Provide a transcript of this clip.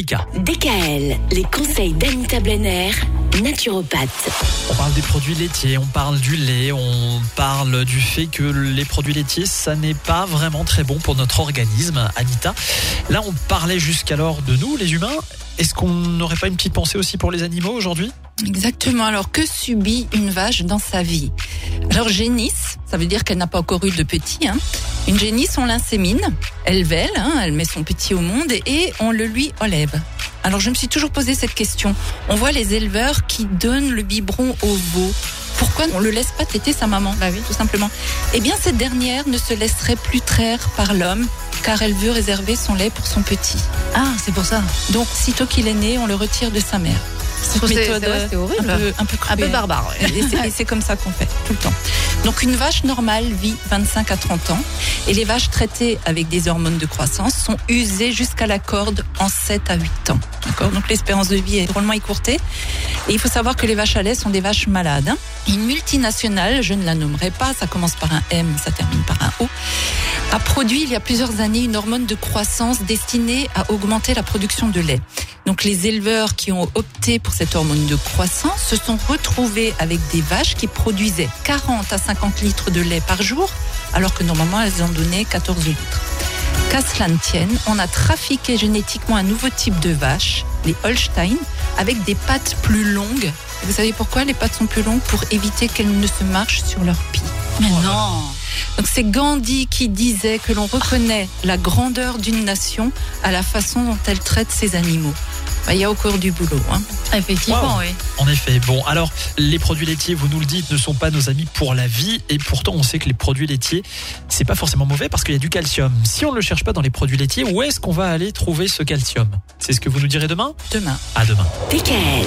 Africa. DKL, les conseils d'Anita Blenner, naturopathe. On parle des produits laitiers, on parle du lait, on parle du fait que les produits laitiers, ça n'est pas vraiment très bon pour notre organisme, Anita. Là, on parlait jusqu'alors de nous, les humains. Est-ce qu'on n'aurait pas une petite pensée aussi pour les animaux aujourd'hui? Exactement. Alors, que subit une vache dans sa vie? Alors, génisse, ça veut dire qu'elle n'a pas encore eu de petit. Hein. Une génisse, on l'insémine, elle vèle, hein, elle met son petit au monde et on le lui enlève. Alors, je me suis toujours posé cette question. On voit les éleveurs qui donnent le biberon au veau. Pourquoi on le laisse pas téter sa maman Bah oui, tout simplement? Eh bien, cette dernière ne se laisserait plus traire par l'homme car elle veut réserver son lait pour son petit. Ah, c'est pour ça. Donc, sitôt qu'il est né, on le retire de sa mère. Cette méthode vrai, c'est horrible. un peu, un peu Un peu barbare. ouais. Et c'est comme ça qu'on fait tout le temps. Donc une vache normale vit 25 à 30 ans et les vaches traitées avec des hormones de croissance sont usées jusqu'à la corde en 7 à 8 ans. D'accord? Donc l'espérance de vie est drôlement écourtée. Et il faut savoir que les vaches à lait sont des vaches malades. hein. Une multinationale, je ne la nommerai pas, ça commence par un M, ça termine par un O, a produit il y a plusieurs années une hormone de croissance destinée à augmenter la production de lait. Donc les éleveurs qui ont opté pour cette hormone de croissance se sont retrouvés avec des vaches qui produisaient 40 à 50 litres de lait par jour, alors que normalement elles en donnaient 14 litres. Qu'à cela ne tienne, on a trafiqué génétiquement un nouveau type de vache, les Holstein, avec des pattes plus longues. Et vous savez pourquoi les pattes sont plus longues? Pour éviter qu'elles ne se marchent sur leur pied. Mais non. Donc c'est Gandhi qui disait que l'on reconnaît la grandeur d'une nation à la façon dont elle traite ses animaux. Bah, Il y a encore du boulot. Hein. Effectivement, Wow. oui. En effet. Bon, alors, les produits laitiers, vous nous le dites, ne sont pas nos amis pour la vie. Et pourtant, on sait que les produits laitiers, c'est pas forcément mauvais parce qu'il y a du calcium. Si on ne le cherche pas dans les produits laitiers, où est-ce qu'on va aller trouver ce calcium? C'est ce que vous nous direz demain? Demain. À demain. DKL,